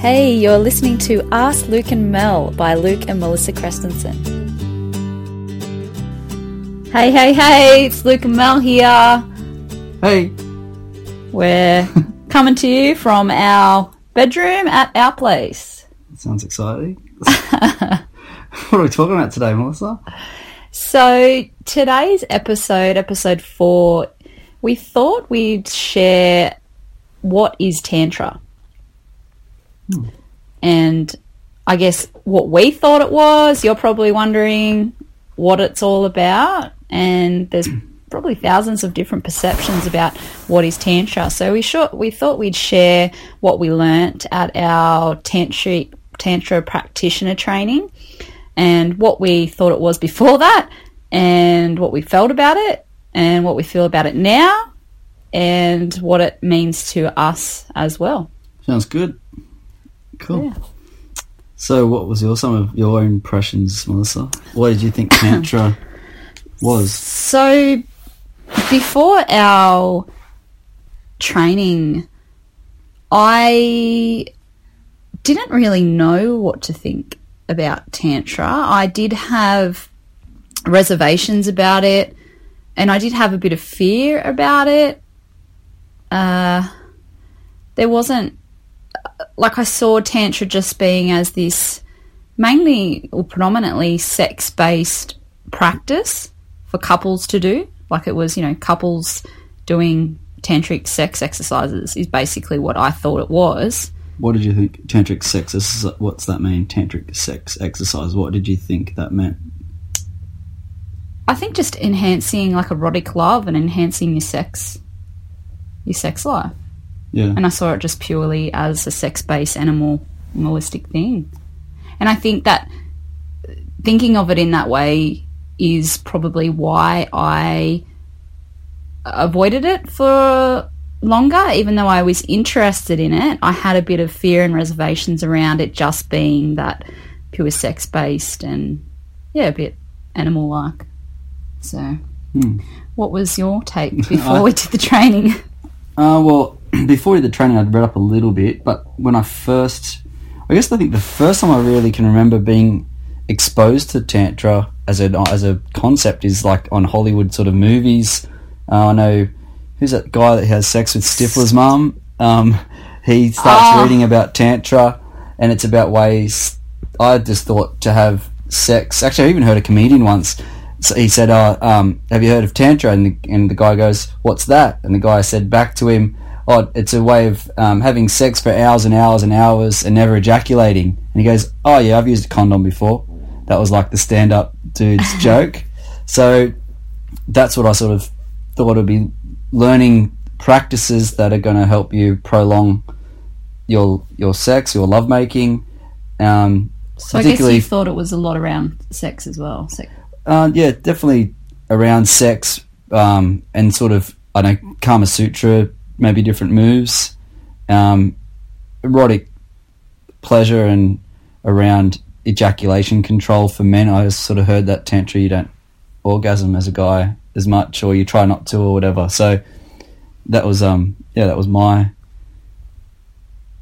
Hey, you're listening to Ask Luke and Mel by Luke and Melissa Christensen. Hey, hey, hey, it's Luke and Mel here. Hey. We're coming to you from our bedroom at our place. That sounds exciting. what are we talking about today, Melissa? So, today's episode, episode four, we thought we'd share what is Tantra. Hmm. And I guess what we thought it was, you're probably wondering what it's all about. And there's probably thousands of different perceptions about what is Tantra. So we, short, we thought we'd share what we learnt at our Tantra practitioner training and what we thought it was before that and what we felt about it and what we feel about it now and what it means to us as well. Sounds good. Cool. Yeah. So, what was your some of your own impressions, Melissa? What did you think Tantra was? So, before our training, I didn't really know what to think about Tantra. I did have reservations about it, and I did have a bit of fear about it. Uh, there wasn't like I saw Tantra just being as this mainly or predominantly sex based practice for couples to do. Like it was, you know, couples doing tantric sex exercises is basically what I thought it was. What did you think tantric sex? Is, what's that mean? Tantric sex exercise. What did you think that meant? I think just enhancing like erotic love and enhancing your sex, your sex life. Yeah. And I saw it just purely as a sex based animal animalistic thing. And I think that thinking of it in that way is probably why I avoided it for longer, even though I was interested in it. I had a bit of fear and reservations around it just being that pure sex based and, yeah, a bit animal like. So, hmm. what was your take before I, we did the training? Uh, well, before the training, I'd read up a little bit, but when I first, I guess I think the first time I really can remember being exposed to tantra as a as a concept is like on Hollywood sort of movies. Uh, I know who's that guy that has sex with Stifler's mum. Um, he starts oh. reading about tantra, and it's about ways. I just thought to have sex. Actually, I even heard a comedian once. So he said, oh, um, "Have you heard of tantra?" And the, and the guy goes, "What's that?" And the guy said back to him, oh, it's a way of um, having sex for hours and hours and hours and never ejaculating. And he goes, oh yeah, I've used a condom before. That was like the stand-up dude's joke. So that's what I sort of thought would be learning practices that are going to help you prolong your your sex, your lovemaking. Um, so I guess you thought it was a lot around sex as well. Sex. Uh, yeah, definitely around sex um, and sort of I don't know Kama Sutra maybe different moves, um, erotic pleasure, and around ejaculation control for men. I sort of heard that tantra you don't orgasm as a guy as much, or you try not to, or whatever. So that was um yeah that was my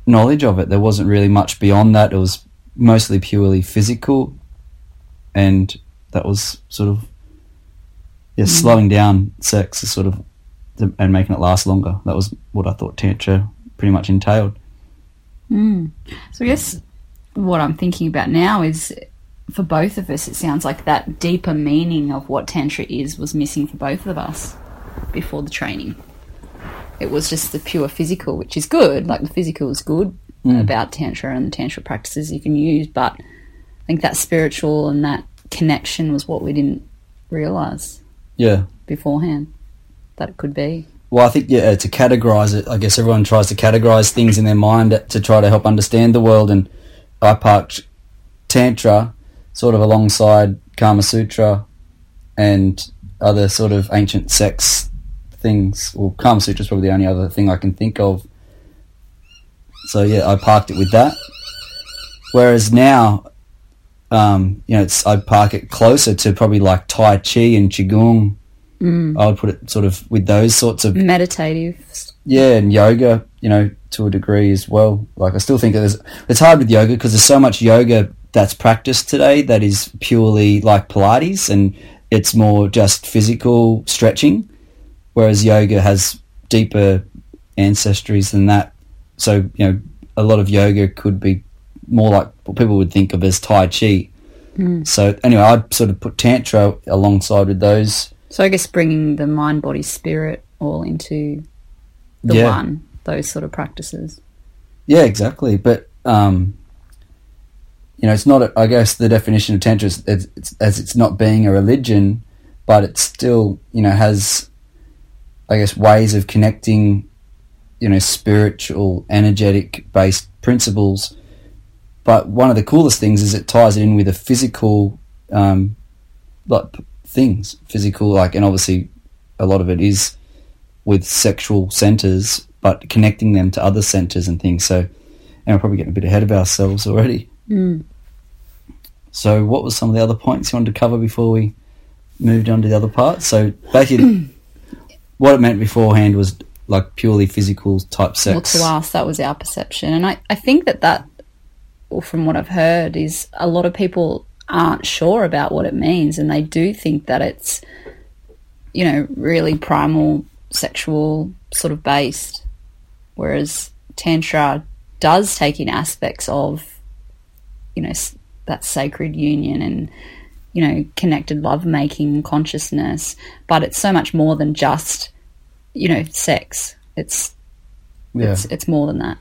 knowledge of it. There wasn't really much beyond that. It was mostly purely physical, and that was sort of yeah, mm. slowing down sex is sort of and making it last longer. That was what I thought Tantra pretty much entailed. Mm. So I guess what I'm thinking about now is for both of us, it sounds like that deeper meaning of what Tantra is was missing for both of us before the training. It was just the pure physical, which is good. Like the physical is good mm. about Tantra and the Tantra practices you can use, but I think that spiritual and that connection was what we didn't realize. Yeah. Beforehand that could be. Well, I think yeah, to categorize it, I guess everyone tries to categorize things in their mind to try to help understand the world. And I parked Tantra sort of alongside Kama Sutra and other sort of ancient sex things. Well, Kama Sutra is probably the only other thing I can think of. So yeah, I parked it with that. Whereas now, um, you know, I park it closer to probably like Tai Chi and Qigong Mm. I would put it sort of with those sorts of Meditative. yeah, and yoga, you know, to a degree as well. Like I still think there's, it's hard with yoga because there's so much yoga that's practiced today that is purely like Pilates and it's more just physical stretching, whereas yoga has deeper ancestries than that. So you know, a lot of yoga could be more like what people would think of as Tai Chi. Mm. So anyway, I'd sort of put Tantra alongside with those. So I guess bringing the mind, body, spirit all into the Yeah. one, those sort of practices. Yeah, exactly. But um, you know, it's not. A, I guess the definition of tantra is it's, it's, as it's not being a religion, but it still you know has, I guess, ways of connecting, you know, spiritual, energetic based principles. But one of the coolest things is it ties it in with a physical, um, like things, physical, like, and obviously a lot of it is with sexual centers, but connecting them to other centers and things. So, and we're probably getting a bit ahead of ourselves already. Mm. So, what was some of the other points you wanted to cover before we moved on to the other part? So, basically, what it meant beforehand was like purely physical type sex. Well, to us, that was our perception. And I, I think that that, or from what I've heard, is a lot of people aren't sure about what it means and they do think that it's, you know, really primal, sexual sort of based. Whereas Tantra does take in aspects of, you know, that sacred union and, you know, connected lovemaking consciousness. But it's so much more than just, you know, sex. It's yeah. it's it's more than that.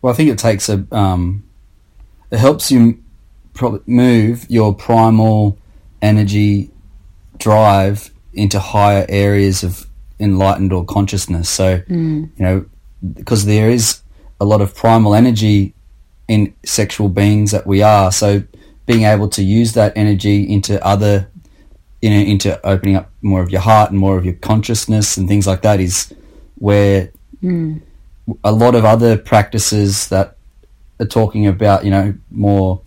Well, I think it takes a. Um, it helps you probably move your primal energy drive into higher areas of enlightened or consciousness. So, mm. you know, because there is a lot of primal energy in sexual beings that we are. So, being able to use that energy into other, you know, into opening up more of your heart and more of your consciousness and things like that is where mm. a lot of other practices that are talking about, you know, more,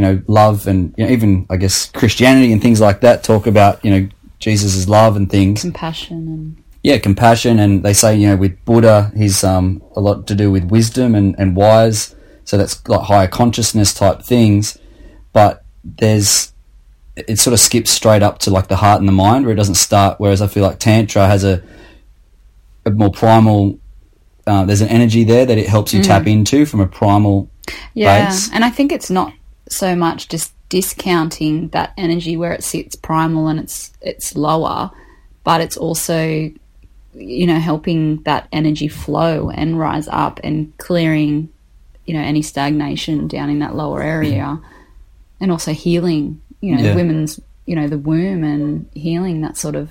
you know, love and you know, even I guess Christianity and things like that talk about, you know, Jesus' love and things. Compassion and Yeah, compassion, and they say, you know, with Buddha, he's um, a lot to do with wisdom and, and wise, so that's like higher consciousness type things. But there's, it sort of skips straight up to like the heart and the mind, where it doesn't start. Whereas I feel like Tantra has a, a more primal. Uh, there's an energy there that it helps you tap into from a primal yeah, base. and I think it's not so much just discounting that energy where it sits primal and it's it's lower, but it's also you know helping that energy flow and rise up and clearing you know any stagnation down in that lower area, and also healing you know Yeah. women's you know the womb and healing that sort of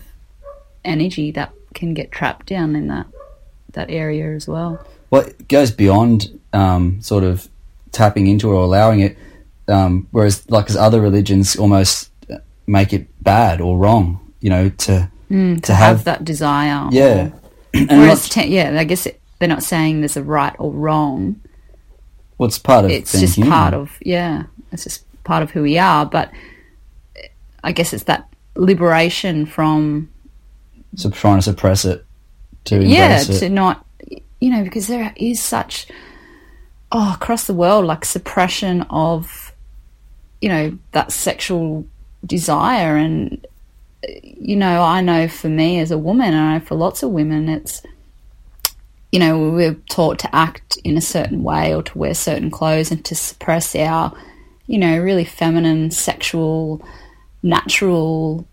energy that can get trapped down in that that area as well. well, it goes beyond um, sort of tapping into it or allowing it. Um, whereas, like, as other religions almost make it bad or wrong, you know, to Mm, to, To have, have- that desire. yeah, or- and Whereas, te- yeah, I guess it, they're not saying there's a right or wrong. what's part of It's just human. part of, yeah, it's just part of who we are. But I guess it's that liberation from, so trying to suppress it to yeah, embrace to not, you know, because there is such, oh, across the world, like suppression of, you know, that sexual desire. And, you know, I know for me as a woman, and I know for lots of women, it's, you know, we're taught to act in a certain way or to wear certain clothes and to suppress our, you know, really feminine, sexual, natural,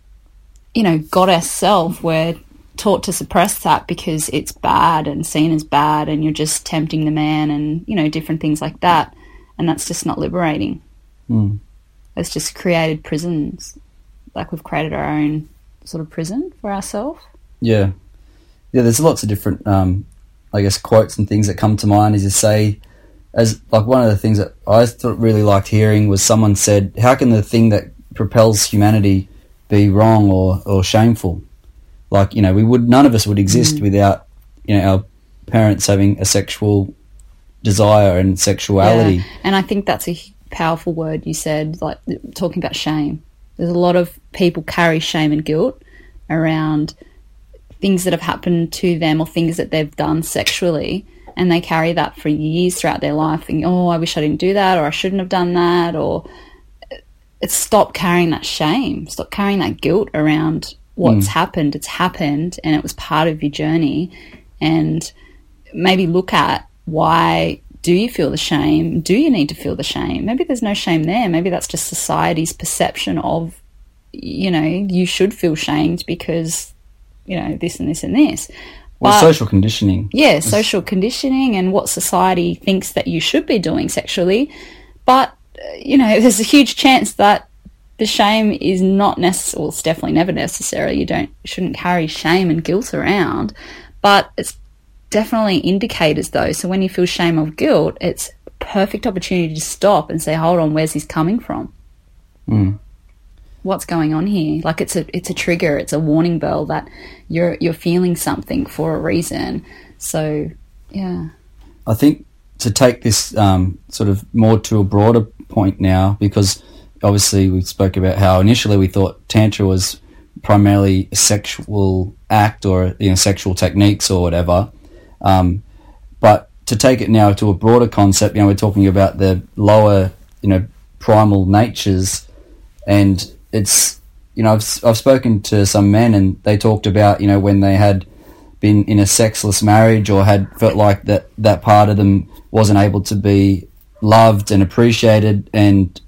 you know, goddess self. We're taught to suppress that because it's bad and seen as bad and you're just tempting the man and, you know, different things like that. And that's just not liberating. Mm. It's just created prisons. Like we've created our own sort of prison for ourselves. Yeah, yeah. There's lots of different, um, I guess, quotes and things that come to mind. As you say, as like one of the things that I thought really liked hearing was someone said, "How can the thing that propels humanity be wrong or or shameful?" Like you know, we would none of us would exist without you know our parents having a sexual desire and sexuality. Yeah. And I think that's a powerful word you said, like talking about shame. There's a lot of people carry shame and guilt around things that have happened to them or things that they've done sexually and they carry that for years throughout their life thinking oh i wish i didn't do that or i shouldn't have done that or it's stop carrying that shame. Stop carrying that guilt around what's mm. happened. It's happened and it was part of your journey. And maybe look at why do you feel the shame do you need to feel the shame maybe there's no shame there maybe that's just society's perception of you know you should feel shamed because you know this and this and this Well, But- social conditioning. yeah, social conditioning and what society thinks that you should be doing sexually. But, uh, you know, there's a huge chance that the shame is not necessary, well, it's definitely never necessary. You don't, shouldn't carry shame and guilt around, but it's definitely indicators though. So when you feel shame or guilt, it's a perfect opportunity to stop and say, hold on, where's this coming from? Mm. What's going on here? Like it's a it's a trigger, it's a warning bell that you're you're feeling something for a reason. So yeah. I think to take this um, sort of more to a broader point now, because obviously we spoke about how initially we thought tantra was primarily a sexual act or you know sexual techniques or whatever, um, but to take it now to a broader concept, you know, we're talking about the lower, you know, primal natures, and it's you know I've I've spoken to some men and they talked about you know when they had been in a sexless marriage or had felt like that that part of them wasn't able to be loved and appreciated and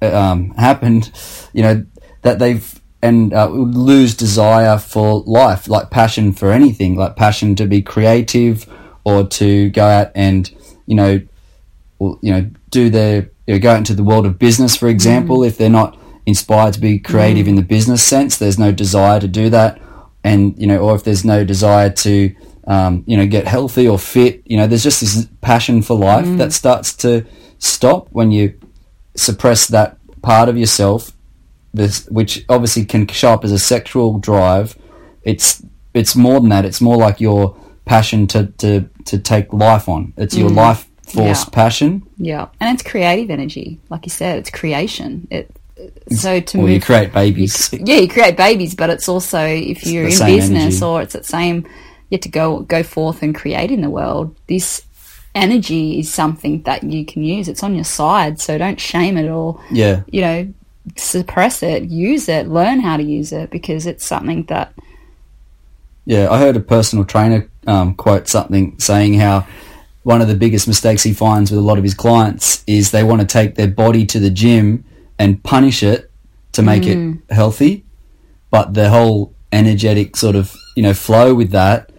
um, happened, you know that they've and uh, lose desire for life, like passion for anything, like passion to be creative or to go out and you know, or, you know, do their you know, go out into the world of business, for example, if they're not inspired to be creative in the business sense, there's no desire to do that, and you know, or if there's no desire to um, you know get healthy or fit, you know, there's just this passion for life that starts to stop when you suppress that part of yourself, this which obviously can show up as a sexual drive. It's it's more than that. It's more like your passion to to, to take life on. It's your mm. life force Yeah. passion. Yeah, and it's creative energy, like you said. It's creation. It so to Or you create babies. yeah, you create babies, but it's also if you're in business energy. or it's the same. You have to go go forth and create in the world. This energy is something that you can use. It's on your side, so don't shame it or yeah. you know suppress it. Use it. Learn how to use it because it's something that Yeah, I heard a personal trainer um, quote something saying how one of the biggest mistakes he finds with a lot of his clients is they want to take their body to the gym and punish it to make it healthy, but the whole energetic sort of you know flow with that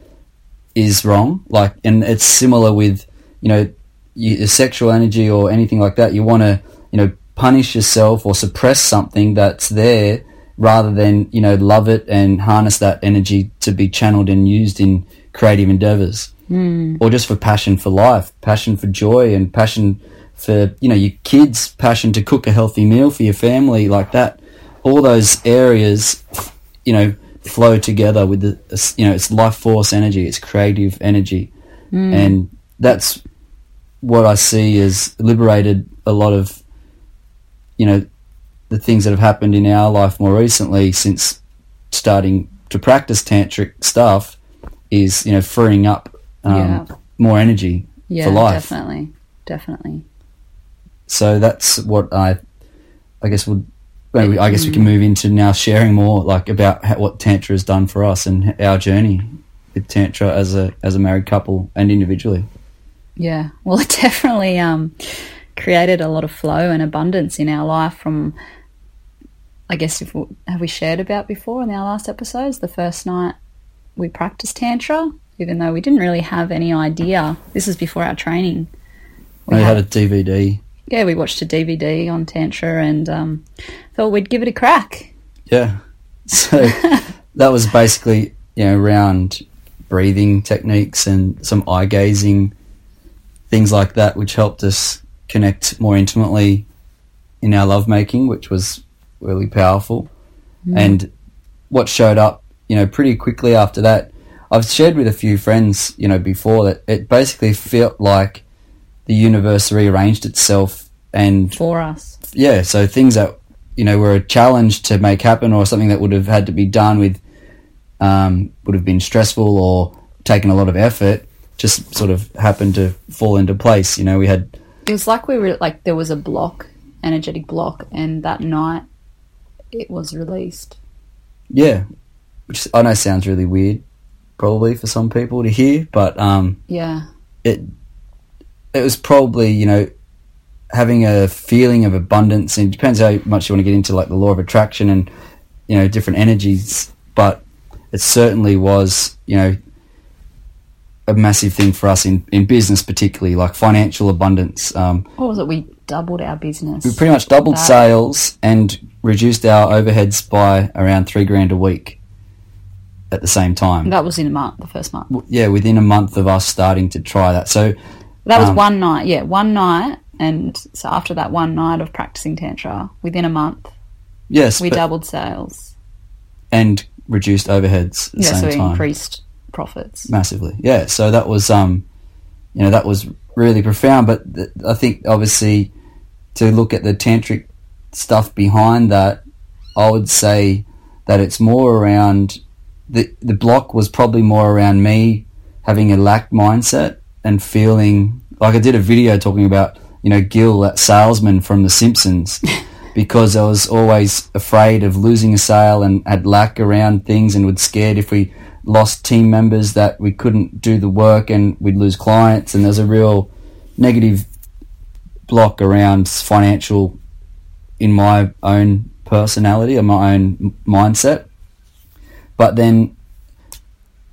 is wrong. Like, and it's similar with you know you, sexual energy or anything like that. You want to you know punish yourself or suppress something that's there rather than you know love it and harness that energy to be channeled and used in creative endeavors. Hmm. Or just for passion for life passion for joy and passion for you know your kids passion to cook a healthy meal for your family like that. All those areas you know flow together with the you know it's life force energy it's creative energy. Hmm. And that's what I see as liberated a lot of you know the things that have happened in our life more recently since starting to practice tantric stuff is you know freeing up um, Yeah. more energy yeah, for life. definitely, definitely. So that's what I, I guess would. Maybe, I guess we can move into now sharing more like about how, what tantra has done for us and our journey with tantra as a as a married couple and individually. Yeah, well, it definitely um, created a lot of flow and abundance in our life. From, I guess, if we, have we shared about before in our last episodes? The first night we practiced tantra, even though we didn't really have any idea. This is before our training. We had a DVD. yeah, we watched a DVD on tantra and um, thought we'd give it a crack. Yeah. So that was basically, you know, around breathing techniques and some eye gazing, things like that, which helped us connect more intimately in our lovemaking, which was really powerful. And what showed up, you know, pretty quickly after that, I've shared with a few friends, you know, before that it basically felt like the universe rearranged itself and for us. yeah, so things that you know were a challenge to make happen, or something that would have had to be done with um, would have been stressful or taken a lot of effort just sort of happened to fall into place. You know, we had It was like we were like there was a block, energetic block, and that night it was released. yeah, which I know sounds really weird, probably for some people to hear, but um, Yeah. it it was probably you know having a feeling of abundance and it depends how much you want to get into like the law of attraction and you know different energies but it certainly was you know a massive thing for us in, in business particularly like financial abundance um, What was it? We doubled our business. we pretty much doubled That- sales and reduced our overheads by around three grand a week at the same time That was in a month, the first month. Yeah within a month of us starting to try that so That was Um, one night, yeah, one night. And so after that one night of practicing Tantra, within a month, yes we but- doubled sales. and reduced overheads at the Yeah, same so we time increased profits. massively. Yeah, so that was um, you know, that was really profound. But th- I think obviously to look at the tantric stuff behind that, I would say that it's more around the the block was probably more around me having a lack mindset and feeling like I did a video talking about you know Gil that salesman from The Simpsons. Because I was always afraid of losing a sale and had lack around things and was scared if we lost team members that we couldn't do the work and we'd lose clients. And there's a real negative block around financial in my own personality and my own mindset. But then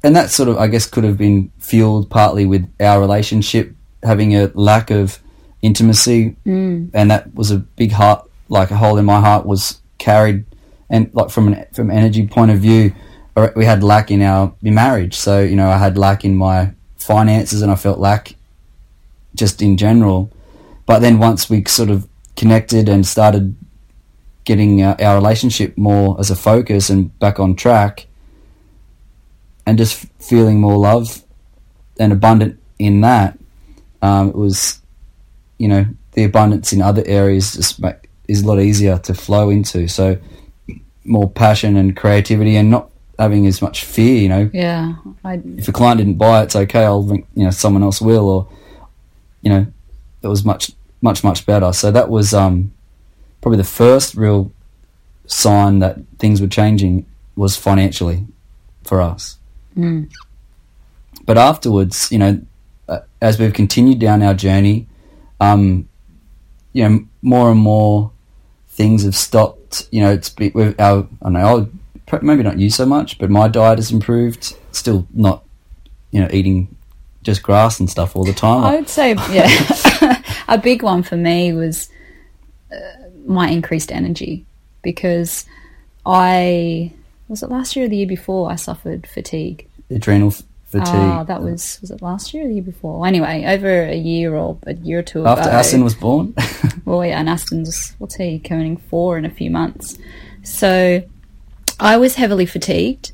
and that sort of i guess could have been fueled partly with our relationship having a lack of intimacy. Mm. and that was a big heart like a hole in my heart was carried. And like from an from energy point of view we had lack in our marriage. So you know i had lack in my finances and i felt lack just in general. But then once we sort of connected and started getting uh, our relationship more as a focus and back on track and just feeling more love and abundant in that um, it was you know the abundance in other areas just is a lot easier to flow into. So more passion and creativity and not having as much fear you know Yeah, I if a client didn't buy it, it's okay. I'll ring, you know someone else will, or you know, it was much much much better. So that was um, probably the first real sign that things were changing was financially for us. mm, But afterwards, you know, uh, as we've continued down our journey, um, you know, more and more things have stopped. You know, it's been, we've, our I don't know, maybe not you so much, but my diet has improved. Still not, you know, eating just grass and stuff all the time. I would say yeah. a big one for me was uh, my increased energy because I was it last year or the year before I suffered fatigue. Adrenal fatigue. Ah, that was was it last year or the year before? Anyway, over a year or a year or two ago. After Aston was born. Well, yeah, and Aston's what's he coming four in a few months. So I was heavily fatigued.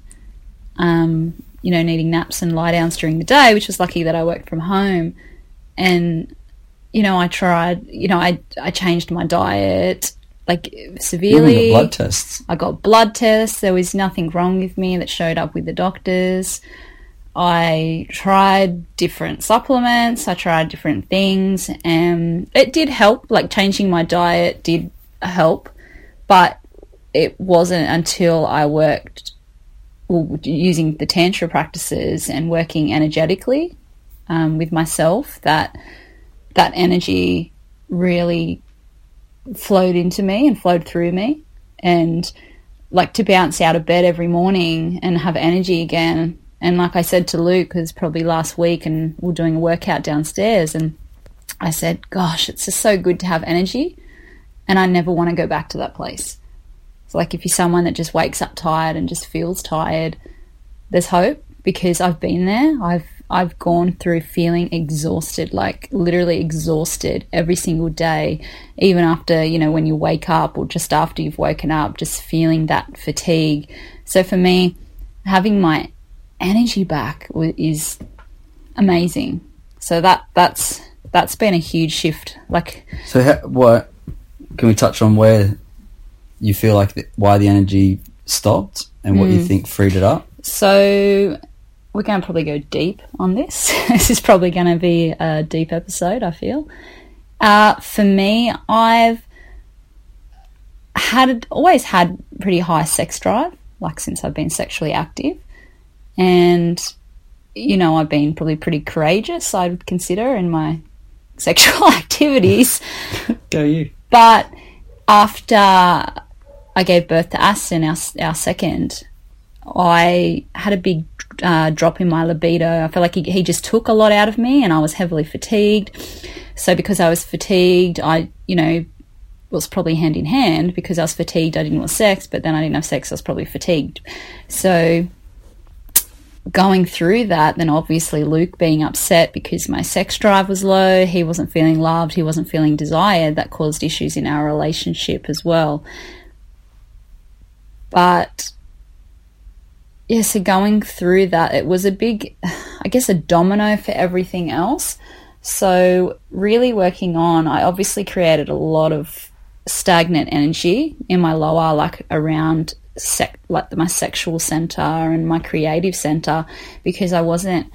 Um, you know, needing naps and lie downs during the day, which was lucky that I worked from home. And you know, I tried. You know, I I changed my diet like severely. blood tests. I got blood tests. There was nothing wrong with me that showed up with the doctors. I tried different supplements. I tried different things, and it did help. Like changing my diet did help, but it wasn't until I worked well, using the tantra practices and working energetically um, with myself that that energy really flowed into me and flowed through me. And like to bounce out of bed every morning and have energy again. And like i said to luke it probably last week and we are doing a workout downstairs and i said gosh it's just so good to have energy and i never want to go back to that place like if you're someone that just wakes up tired and just feels tired there's hope because i've been there i've I've gone through feeling exhausted, like literally exhausted every single day, even after, you know, when you wake up or just after you've woken up, just feeling that fatigue. So for me, having my energy back is amazing. So that that's that's been a huge shift. Like So ha- what can we touch on where you feel like the, why the energy stopped and what you Mm. think freed it up? So we're going to probably go deep on this. this is probably going to be a deep episode, I feel. Uh, for me, I've had always had pretty high sex drive, like since I've been sexually active, and you know I've been probably pretty courageous. I would consider in my sexual activities. Go you. But after I gave birth to Aston, our our second, I had a big uh, drop in my libido. I felt like he, he just took a lot out of me, and I was heavily fatigued. So because I was fatigued, I you know was probably hand in hand because I was fatigued. I didn't want sex, but then I didn't have sex. I was probably fatigued. So going through that, then obviously Luke being upset because my sex drive was low, he wasn't feeling loved, he wasn't feeling desired, that caused issues in our relationship as well. But yeah, so going through that, it was a big, I guess, a domino for everything else. So, really working on, I obviously created a lot of stagnant energy in my lower, like around sec- like my sexual center and my creative center, because I wasn't,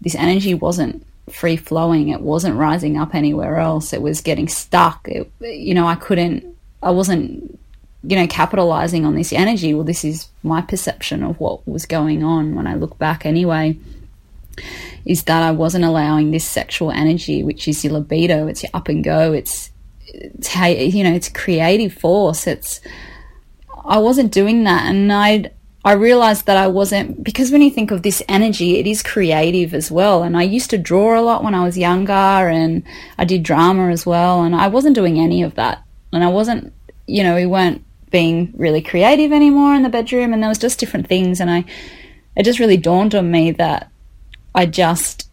this energy wasn't free flowing. It wasn't rising up anywhere else. It was getting stuck. It, you know, I couldn't, I wasn't, you know, capitalizing on this energy. Well, this is my perception of what was going on when I look back anyway is that I wasn't allowing this sexual energy, which is your libido, it's your up and go, it's, it's you know, it's creative force. It's, I wasn't doing that. And I, I realized that I wasn't, because when you think of this energy, it is creative as well. And I used to draw a lot when I was younger and I did drama as well. And I wasn't doing any of that. And I wasn't, you know, we weren't being really creative anymore in the bedroom. And there was just different things. And I, it just really dawned on me that I just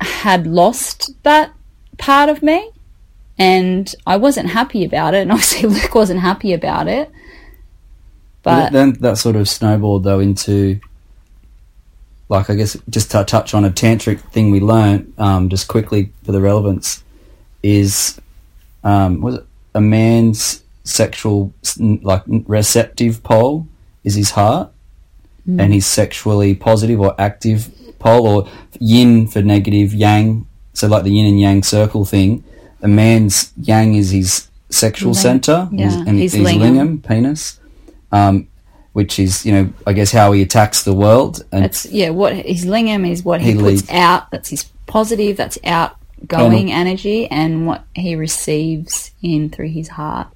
had lost that part of me and I wasn't happy about it. And obviously, Luke wasn't happy about it. But then that sort of snowballed though into, like I guess just to touch on a tantric thing we learned um, just quickly for the relevance is um, was it a man's sexual like receptive pole is his heart, mm. and his sexually positive or active pole or yin for negative, yang. So like the yin and yang circle thing, a man's yang is his sexual center yeah. his, and his, his lingam. lingam penis, um, which is you know I guess how he attacks the world. And that's yeah. What his lingam is what he, he puts leads. out. That's his positive. That's outgoing energy, and what he receives in through his heart.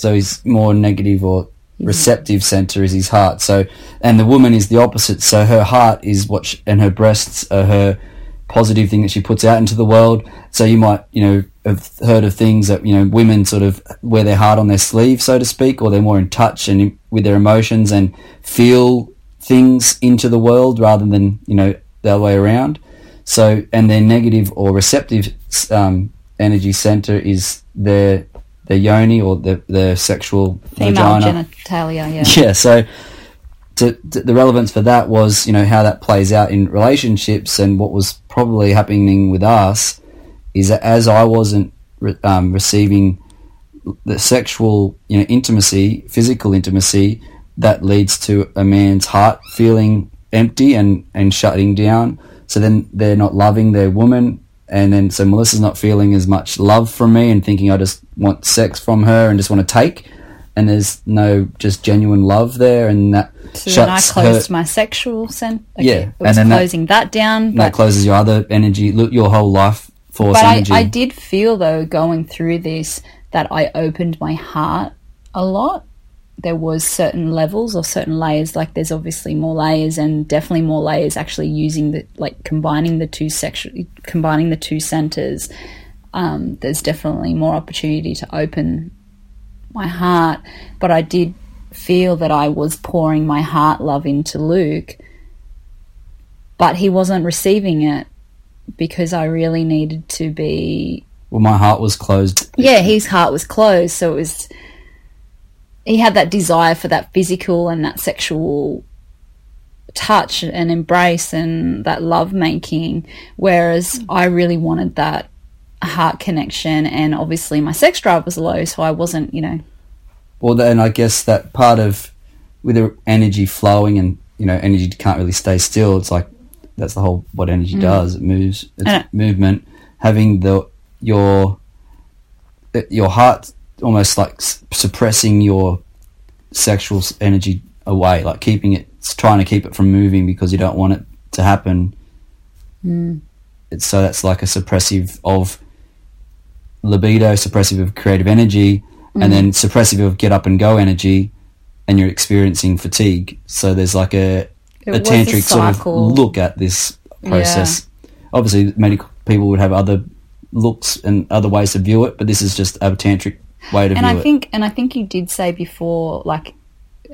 So his more negative or receptive center is his heart. So, and the woman is the opposite. So her heart is what, she, and her breasts are her positive thing that she puts out into the world. So you might, you know, have heard of things that you know women sort of wear their heart on their sleeve, so to speak, or they're more in touch and with their emotions and feel things into the world rather than you know the other way around. So, and their negative or receptive um, energy center is their the yoni or the the sexual female vagina. genitalia. Yeah. Yeah. So. To, to, the relevance for that was, you know, how that plays out in relationships and what was probably happening with us is that as I wasn't re- um, receiving the sexual, you know, intimacy, physical intimacy, that leads to a man's heart feeling empty and, and shutting down. So then they're not loving their woman and then so Melissa's not feeling as much love from me and thinking I just want sex from her and just want to take, and there's no just genuine love there, and that so then I closed her, my sexual sense. Okay, yeah, and then closing that, that down. That closes your other energy, your whole life force but energy. I, I did feel though going through this that I opened my heart a lot there was certain levels or certain layers like there's obviously more layers and definitely more layers actually using the like combining the two section combining the two centers um, there's definitely more opportunity to open my heart but i did feel that i was pouring my heart love into luke but he wasn't receiving it because i really needed to be well my heart was closed. Yeah his heart was closed so it was he had that desire for that physical and that sexual touch and embrace and that love making whereas I really wanted that heart connection and obviously my sex drive was low so I wasn't you know well then I guess that part of with the energy flowing and you know energy can't really stay still. It's like that's the whole what energy Mm. does. It moves. It's movement. Having the your your heart almost like suppressing your sexual energy away, like keeping it, it's trying to keep it from moving because you don't want it to happen. Mm. It's, so that's like a suppressive of libido, suppressive of creative energy, Mm. and then suppressive of get up and go energy, and you're experiencing fatigue. So there's like a, It a was a tantric sort of look at this process. Obviously, medical people would have other looks and other ways to view it, but this is just a tantric way to view it. and view I it. think and I think you did say before like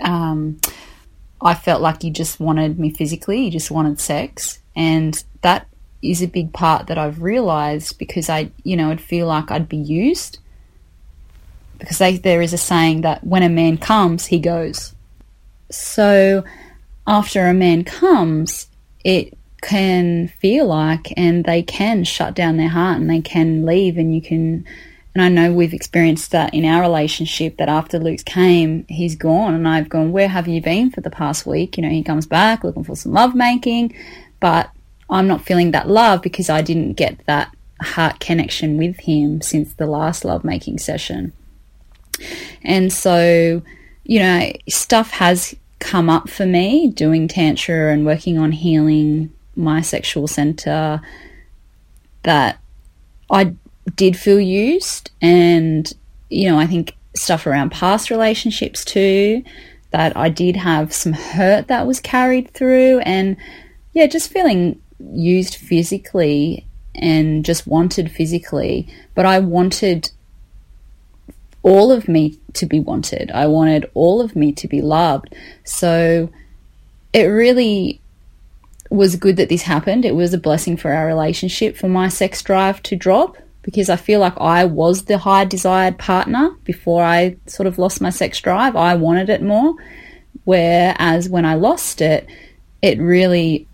um I felt like you just wanted me physically, you just wanted sex and that is a big part that I've realized because I you know, I'd feel like I'd be used because they, there is a saying that when a man comes, he goes. So after a man comes, it can feel like, and they can shut down their heart and they can leave, and you can. And I know we've experienced that in our relationship that after Luke's came, he's gone, and I've gone, Where have you been for the past week? You know, he comes back looking for some love making, but I'm not feeling that love because I didn't get that heart connection with him since the last love making session. And so, you know, stuff has come up for me doing Tantra and working on healing my sexual center that I did feel used. And, you know, I think stuff around past relationships too, that I did have some hurt that was carried through. And, yeah, just feeling used physically and just wanted physically. But I wanted all of me to be wanted. I wanted all of me to be loved. So it really was good that this happened. It was a blessing for our relationship, for my sex drive to drop, because I feel like I was the high desired partner before I sort of lost my sex drive. I wanted it more. Whereas when I lost it, it really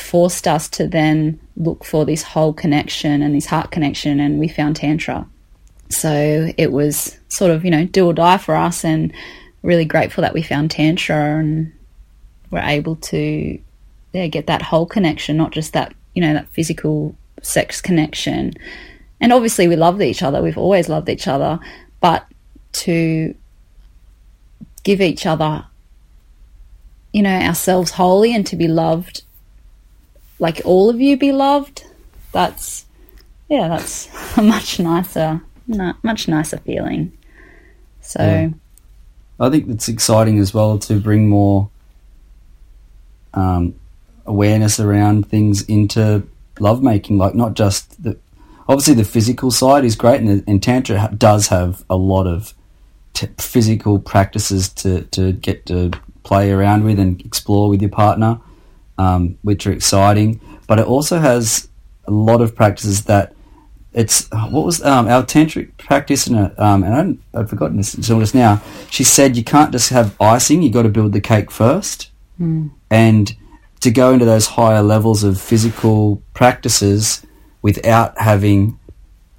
forced us to then look for this whole connection and this heart connection, and we found Tantra. So it was sort of, you know, do or die for us, and really grateful that we found Tantra and were able to yeah, get that whole connection, not just that, you know, that physical sex connection. And obviously, we loved each other, we've always loved each other, but to give each other, you know, ourselves wholly and to be loved like all of you be loved, that's, yeah, that's a much nicer much nicer feeling. So Yeah. I think it's exciting as well to bring more um, awareness around things into lovemaking, like not just the obviously the physical side is great, and, and tantra ha- does have a lot of t- physical practices to to get to play around with and explore with your partner, um, which are exciting. But it also has a lot of practices that it's what was um, our tantric practitioner, um, and I I'd forgotten this until just now. She said you can't just have icing; you have got to build the cake first, and to go into those higher levels of physical practices without having,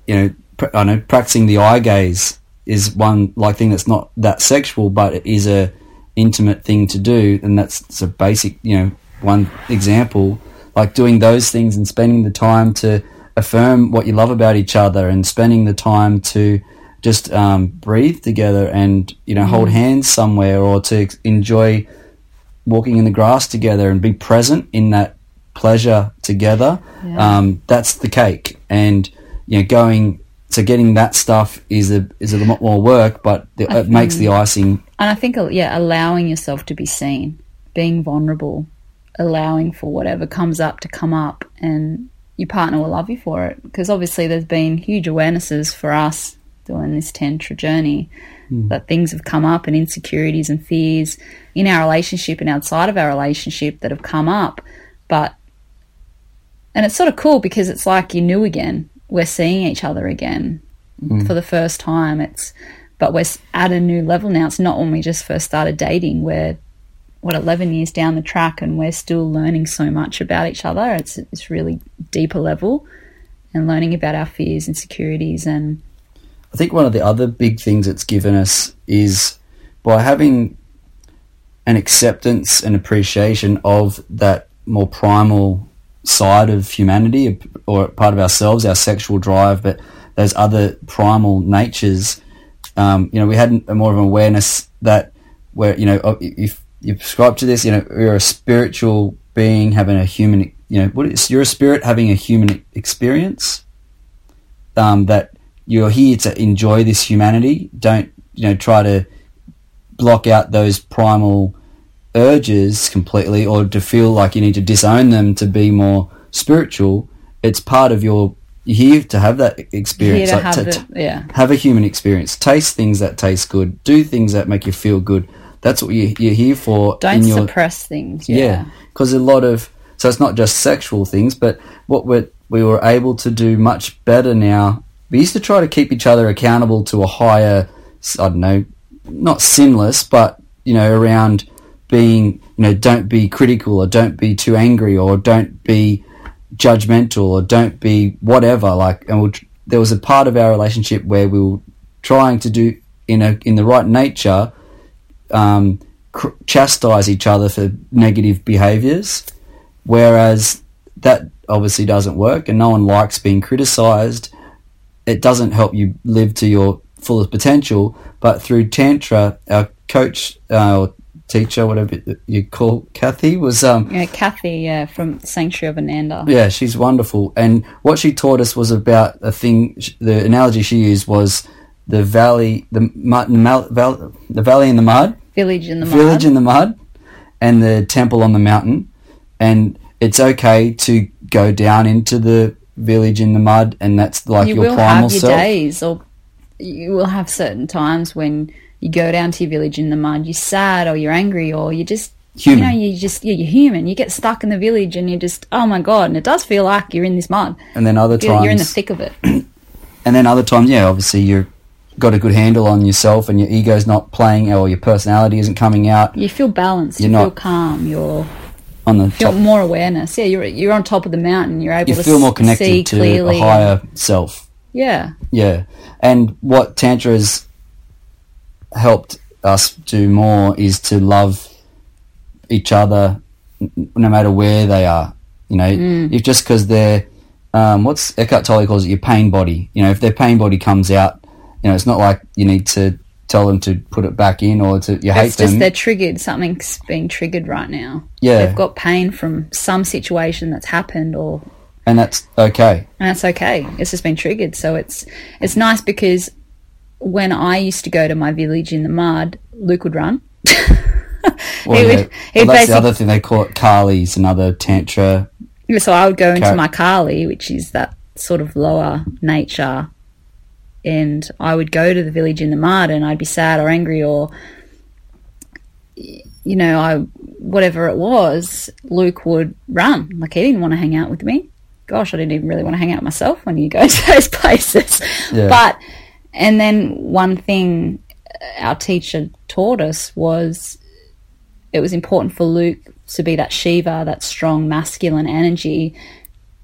you know, pr- I know practicing the eye gaze is one like thing that's not that sexual, but it is a intimate thing to do, and that's a basic, you know, one example. Like doing those things and spending the time to affirm what you love about each other, and spending the time to just um, breathe together and you know hold hands somewhere, or to enjoy walking in the grass together and be present in that pleasure together. Yeah. Um, that's the cake, and you know, going so getting that stuff is a is a lot more work, but the, it makes the icing. And I think, uh, yeah, allowing yourself to be seen, being vulnerable, allowing for whatever comes up to come up, and your partner will love you for it. Because obviously, there's been huge awarenesses for us doing this Tantra journey hmm. that things have come up and insecurities and fears in our relationship and outside of our relationship that have come up. But, and it's sort of cool because it's like you're new again. We're seeing each other again hmm. for the first time. It's, but we're at a new level now. It's not when we just first started dating. We're what eleven years down the track, and we're still learning so much about each other. It's it's really deeper level, and learning about our fears, and insecurities, and I think one of the other big things it's given us is by having an acceptance and appreciation of that more primal side of humanity or part of ourselves, our sexual drive, but those other primal natures. Um, you know, we had a more of an awareness that where you know if you prescribe to this, you know, you're a spiritual being having a human, you know, what is you're a spirit having a human experience. Um, that you're here to enjoy this humanity. Don't you know? Try to block out those primal urges completely or to feel like you need to disown them to be more spiritual. It's part of your you're here to have that experience. Like, have to- the- yeah. have a human experience. Taste things that taste good. Do things that make you feel good. That's what you, you're here for. Don't in your, suppress things. yeah, Yeah. because a lot of so it's not just sexual things, but what we we were able to do much better now. We used to try to keep each other accountable to a higher, I don't know, not sinless, but you know, around being, you know, don't be critical or don't be too angry or don't be judgmental or don't be whatever. Like, and we'll, there was a part of our relationship where we were trying to do in a in the right nature um, cr- chastise each other for negative behaviours, whereas that obviously doesn't work, and no one likes being criticised. It doesn't help you live to your fullest potential. But through tantra, our coach, uh, or teacher, whatever you call Kathy, was um, Yeah, Kathy, yeah, from Sanctuary of Ananda. yeah, she's wonderful. And what she taught us was about a thing. The analogy she used was the valley, the mal, val, the valley in the mud, Village in the village mud. in the mud, and the temple on the mountain. And it's okay to go down into the village in the mud, and that's like you your will primal have your self. days, or you will have certain times when you go down to your village in the mud. You're sad, or you're angry, or you're just Human. You know, you just yeah, you're human. You get stuck in the village, and you're just oh my god, and it does feel like you're in this mud. And then other times, you're in the thick of it. and then other times, yeah, obviously you're got a good handle on yourself, and your ego's not playing, or your personality isn't coming out You feel balanced. You're you feel calm. You're on the feel top. more awareness. Yeah, you're you're on top of the mountain. You're able You to feel more connected to clearly. a higher self. Yeah, Yeah, and what tantra's helped us do more is to love each other, no matter where they are. You know, Mm. if just because they're um, what's Eckhart Tolle calls it your pain body. You know, if their pain body comes out, you know, it's not like you need to tell them to put it back in or to you hate it's just them. they're triggered. Something's being triggered right now. Yeah. they've got pain from some situation that's happened, or and that's okay. and that's okay. It's just been triggered. So it's it's nice because when I used to go to my village in the mud, Luke would run. Well, He yeah. would- Well, that's the other thing they call it. Kali's another tantra. So I would go into Okay. my Kali, which is that sort of lower nature, and I would go to the village in the mud, and I'd be sad or angry or, you know, I whatever it was. Luke would run like he didn't want to hang out with me. Gosh, I didn't even really want to hang out myself when you go to those places. Yeah. But and then one thing our teacher taught us was it was important for Luke to be that Shiva, that strong masculine energy,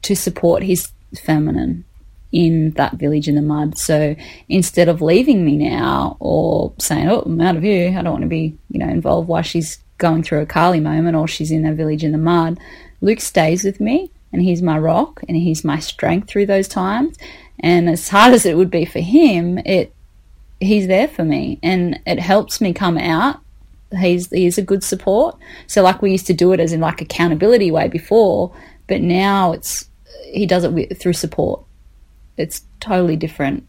to support his feminine in that village in the mud. So instead of leaving me now or saying, "Oh, I'm out of here. I don't want to be, you know, involved," while she's going through a Kali moment or she's in that village in the mud, Luke stays with me and he's my rock and he's my strength through those times. And as hard as it would be for him, it he's there for me and it helps me come out he's he's a good support so like we used to do it as in like accountability way before but now it's he does it with, through support it's totally different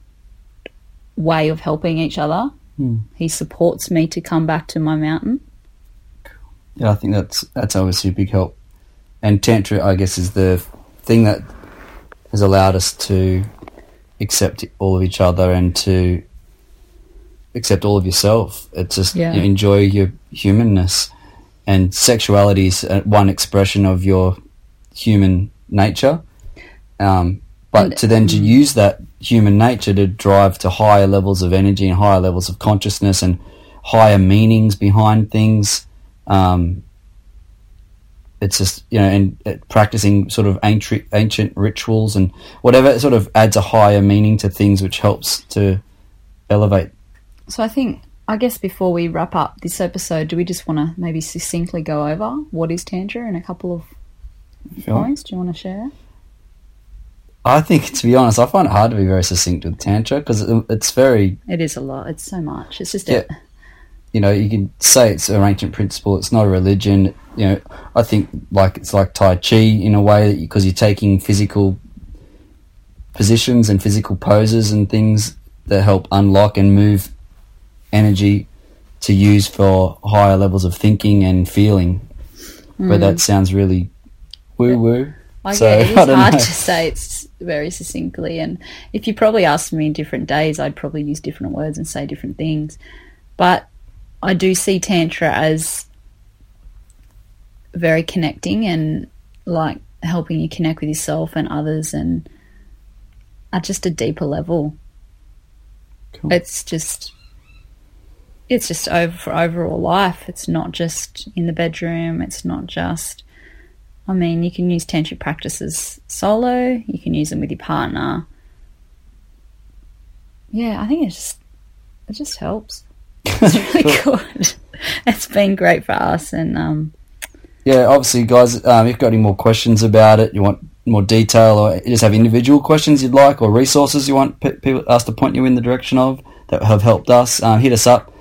way of helping each other he supports me to come back to my mountain Yeah, I think that's that's obviously a big help. And tantra, I guess, is the thing that has allowed us to accept all of each other and to accept all of yourself. It's just Yeah. you know, enjoy your humanness, and sexuality is uh, one expression of your human nature. Um, but And- to then to use that human nature to drive to higher levels of energy and higher levels of consciousness and higher meanings behind things. Um, it's just you know, and uh, practicing sort of ancient ancient rituals and whatever sort of adds a higher meaning to things, which helps to elevate. so i think I guess before we wrap up this episode, do we just want to maybe succinctly go over what is Tantra in a couple of points? Do you want to share? I think, to be honest, I find it hard to be very succinct with Tantra because it's very, It is a lot. It's so much. It's just Yeah. you know, you can say it's an ancient principle. It's not a religion. You know, I think like it's like Tai Chi in a way because you're taking physical positions and physical poses and things that help unlock and move energy to use for higher levels of thinking and feeling. But that mm. sounds really woo woo. Like, So, it is hard know. to say it's very succinctly. And if you probably asked me in different days, I'd probably use different words and say different things. But I do see Tantra as very connecting and like helping you connect with yourself and others and at just a deeper level. Cool. It's just. It's just over for overall life. It's not just in the bedroom. It's not just I mean, you can use tantric practices solo. You can use them with your partner. Yeah, I think it just it just helps. It's really good. It's been great for us, and um, Yeah, obviously, guys, um, if you've got any more questions about it, you want more detail, or you just have individual questions you'd like, or resources you want pe- people us to point you in the direction of that have helped us, um, hit us up,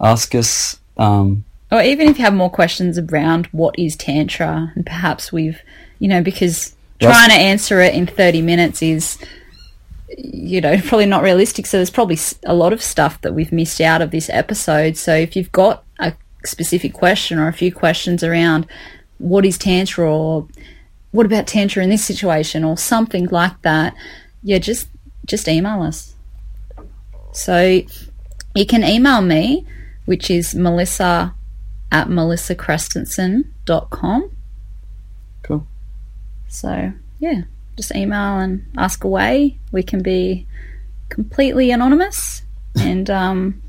ask us. Um, or even if you have more questions around what is tantra, and perhaps we've, you know, because trying to answer it in thirty minutes is, you know, probably not realistic. So there's probably a lot of stuff that we've missed out of this episode. So if you've got a specific question or a few questions around what is tantra or what about tantra in this situation or something like that, yeah, just just email us. So you can email me, which is melissa at melissacrestensen.com. cool. So, yeah, just email and ask away. We can be completely anonymous. And, um,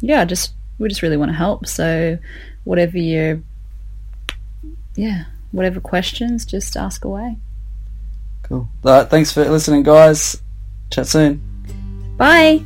yeah, just we just really want to help. So, whatever your, yeah, whatever questions, just ask away. Cool. Right, thanks for listening, guys. Chat soon. Bye.